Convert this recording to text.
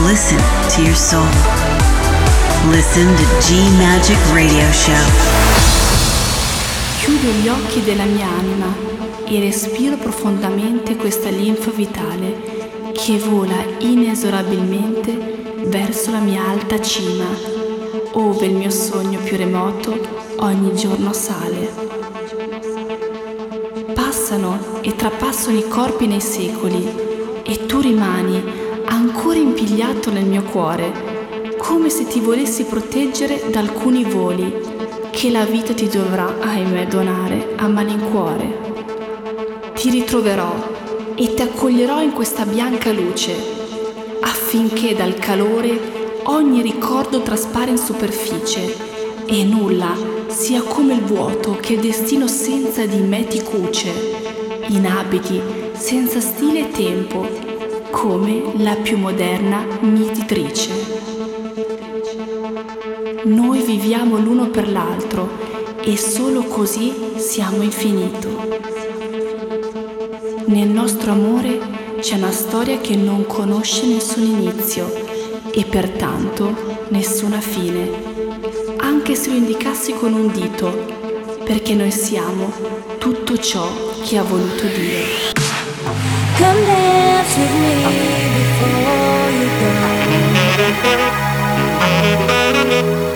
Listen to your soul. Listen to G Magic Radio Show. Chiudo gli occhi della mia anima e respiro profondamente questa linfa vitale che vola inesorabilmente verso la mia alta cima, ove il mio sogno più remoto ogni giorno sale. Passano e trapassano i corpi nei secoli e tu rimani ancora impigliato nel mio cuore, come se ti volessi proteggere da alcuni voli che la vita ti dovrà, ahimè, donare a malincuore. Ti ritroverò e ti accoglierò in questa bianca luce, affinché dal calore ogni ricordo traspare in superficie e nulla sia come il vuoto che il destino senza di me ti cuce, in abiti senza stile e tempo, come la più moderna mietitrice. Noi viviamo l'uno per l'altro e solo così siamo infinito. Nel nostro amore c'è una storia che non conosce nessun inizio e pertanto nessuna fine, anche se lo indicassi con un dito, perché noi siamo tutto ciò che ha voluto Dio. Before you go.